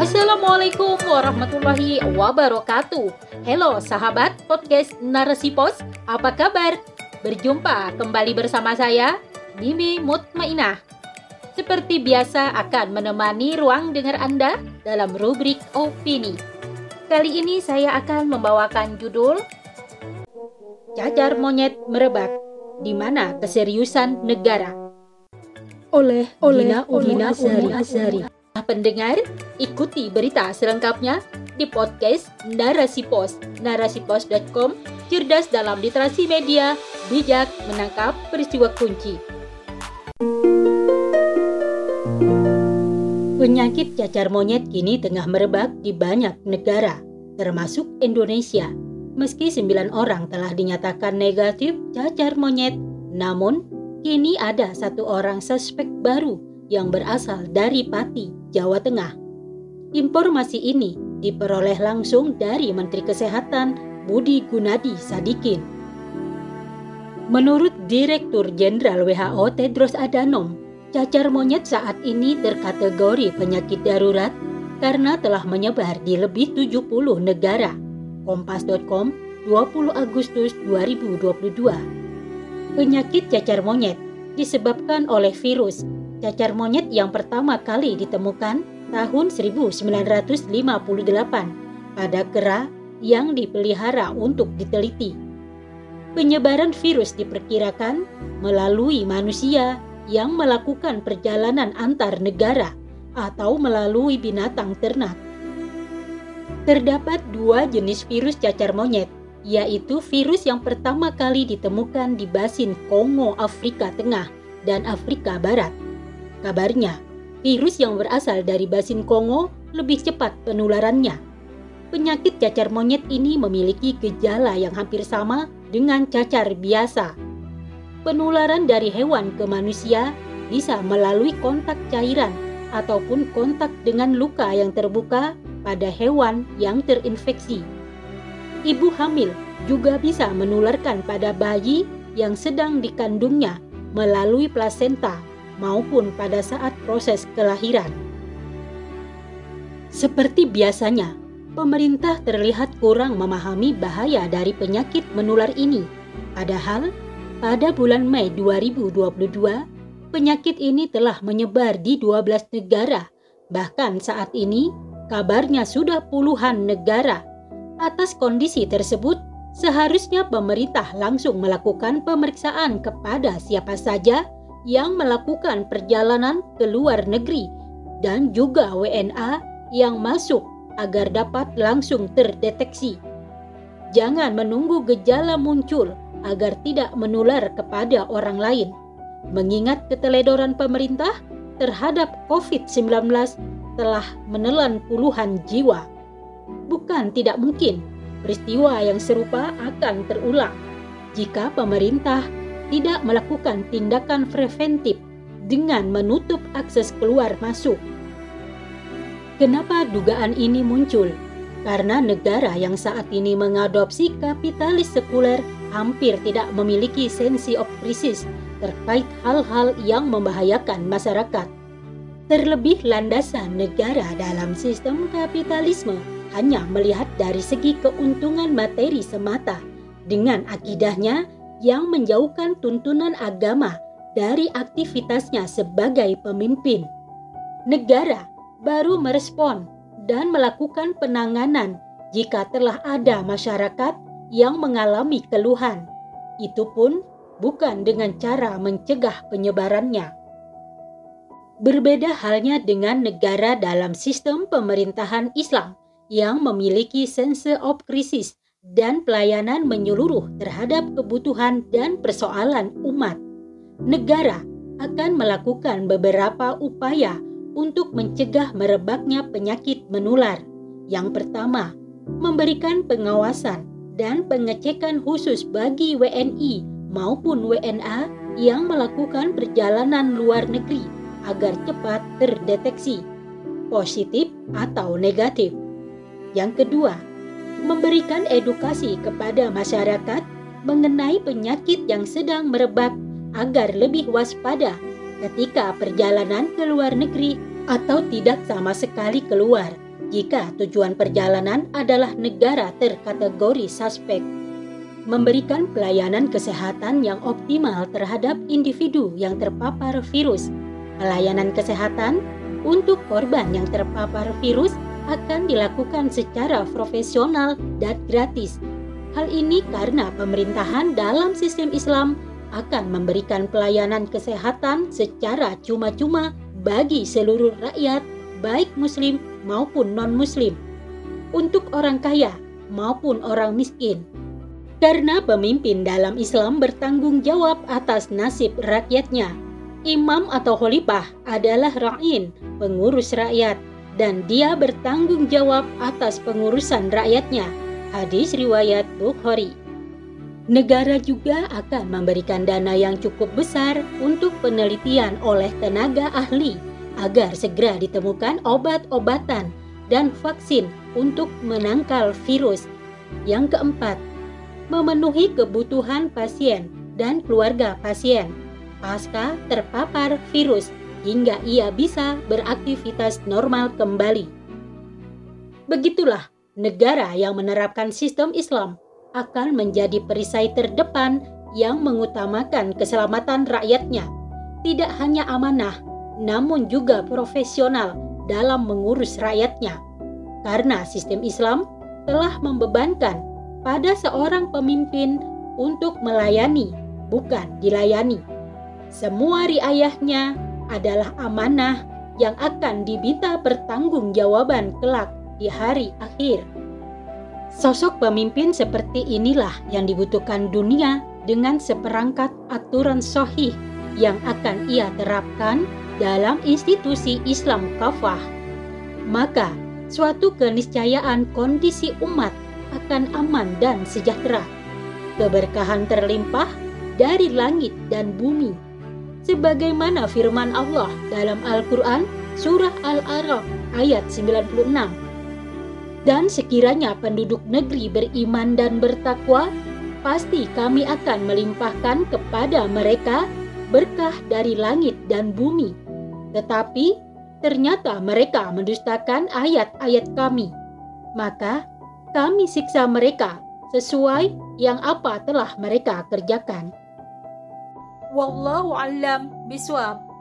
Assalamualaikum warahmatullahi wabarakatuh. Halo sahabat podcast Narasi Pos, apa kabar? Berjumpa kembali bersama saya, Mimi Mutmainah. Seperti biasa akan menemani ruang dengar Anda dalam rubrik opini. Kali ini saya akan membawakan judul Cacar monyet merebak, di mana keseriusan negara oleh oleh Dina Udina Azari. Azari. Pendengar, ikuti berita selengkapnya di podcast Narasi Pos. Narasipos.com, cerdas dalam literasi media, bijak menangkap peristiwa kunci. Penyakit cacar monyet kini tengah merebak di banyak negara, termasuk Indonesia. Meski sembilan orang telah dinyatakan negatif cacar monyet, namun Kini ada satu orang suspek baru yang berasal dari Pati, Jawa Tengah. Informasi ini diperoleh langsung dari Menteri Kesehatan Budi Gunadi Sadikin. Menurut Direktur Jenderal WHO Tedros Adhanom, cacar monyet saat ini terkategori penyakit darurat karena telah menyebar di lebih 70 negara. Kompas.com 20 Agustus 2022 Penyakit cacar monyet disebabkan oleh virus cacar monyet yang pertama kali ditemukan tahun 1958 pada kera yang dipelihara untuk diteliti. Penyebaran virus diperkirakan melalui manusia yang melakukan perjalanan antar negara atau melalui binatang ternak. Terdapat dua jenis virus cacar monyet, yaitu virus yang pertama kali ditemukan di basin Kongo, Afrika Tengah, dan Afrika Barat. Kabarnya, virus yang berasal dari basin Kongo lebih cepat penularannya. Penyakit cacar monyet ini memiliki gejala yang hampir sama dengan cacar biasa. Penularan dari hewan ke manusia bisa melalui kontak cairan ataupun kontak dengan luka yang terbuka pada hewan yang terinfeksi. Ibu hamil juga bisa menularkan pada bayi yang sedang dikandungnya melalui plasenta maupun pada saat proses kelahiran. Seperti biasanya, pemerintah terlihat kurang memahami bahaya dari penyakit menular ini. Padahal, pada bulan Mei 2022, penyakit ini telah menyebar di 12 negara. Bahkan saat ini, kabarnya sudah puluhan negara Atas kondisi tersebut, seharusnya pemerintah langsung melakukan pemeriksaan kepada siapa saja yang melakukan perjalanan ke luar negeri dan juga WNA yang masuk agar dapat langsung terdeteksi. Jangan menunggu gejala muncul agar tidak menular kepada orang lain. Mengingat keteledoran pemerintah terhadap COVID-19 telah menelan puluhan jiwa bukan tidak mungkin peristiwa yang serupa akan terulang jika pemerintah tidak melakukan tindakan preventif dengan menutup akses keluar masuk. Kenapa dugaan ini muncul? Karena negara yang saat ini mengadopsi kapitalis sekuler hampir tidak memiliki sensi of krisis terkait hal-hal yang membahayakan masyarakat. Terlebih landasan negara dalam sistem kapitalisme hanya melihat dari segi keuntungan materi semata dengan akidahnya yang menjauhkan tuntunan agama dari aktivitasnya sebagai pemimpin. Negara baru merespon dan melakukan penanganan jika telah ada masyarakat yang mengalami keluhan. Itu pun bukan dengan cara mencegah penyebarannya. Berbeda halnya dengan negara dalam sistem pemerintahan Islam yang memiliki sense of krisis dan pelayanan menyeluruh terhadap kebutuhan dan persoalan umat. Negara akan melakukan beberapa upaya untuk mencegah merebaknya penyakit menular. Yang pertama, memberikan pengawasan dan pengecekan khusus bagi WNI maupun WNA yang melakukan perjalanan luar negeri agar cepat terdeteksi positif atau negatif. Yang kedua, memberikan edukasi kepada masyarakat mengenai penyakit yang sedang merebak agar lebih waspada ketika perjalanan ke luar negeri atau tidak sama sekali keluar jika tujuan perjalanan adalah negara terkategori suspek. Memberikan pelayanan kesehatan yang optimal terhadap individu yang terpapar virus. Pelayanan kesehatan untuk korban yang terpapar virus akan dilakukan secara profesional dan gratis. Hal ini karena pemerintahan dalam sistem Islam akan memberikan pelayanan kesehatan secara cuma-cuma bagi seluruh rakyat, baik Muslim maupun non-Muslim, untuk orang kaya maupun orang miskin. Karena pemimpin dalam Islam bertanggung jawab atas nasib rakyatnya. Imam atau khalifah adalah ra'in, pengurus rakyat, dan dia bertanggung jawab atas pengurusan rakyatnya. Hadis riwayat Bukhari. Negara juga akan memberikan dana yang cukup besar untuk penelitian oleh tenaga ahli agar segera ditemukan obat-obatan dan vaksin untuk menangkal virus. Yang keempat, memenuhi kebutuhan pasien dan keluarga pasien pasca terpapar virus hingga ia bisa beraktivitas normal kembali. Begitulah negara yang menerapkan sistem Islam akan menjadi perisai terdepan yang mengutamakan keselamatan rakyatnya, tidak hanya amanah, namun juga profesional dalam mengurus rakyatnya. Karena sistem Islam telah membebankan pada seorang pemimpin untuk melayani, bukan dilayani. Semua riayahnya adalah amanah yang akan diminta pertanggungjawaban kelak di hari akhir. Sosok pemimpin seperti inilah yang dibutuhkan dunia dengan seperangkat aturan sohih yang akan ia terapkan dalam institusi Islam kafah. Maka, suatu keniscayaan kondisi umat akan aman dan sejahtera. Keberkahan terlimpah dari langit dan bumi. Sebagaimana firman Allah dalam Al-Quran Surah Al-Araf ayat 96 dan sekiranya penduduk negeri beriman dan bertakwa, pasti kami akan melimpahkan kepada mereka berkah dari langit dan bumi. Tetapi ternyata mereka mendustakan ayat-ayat kami. Maka kami siksa mereka sesuai yang apa telah mereka kerjakan. والله علام بسواب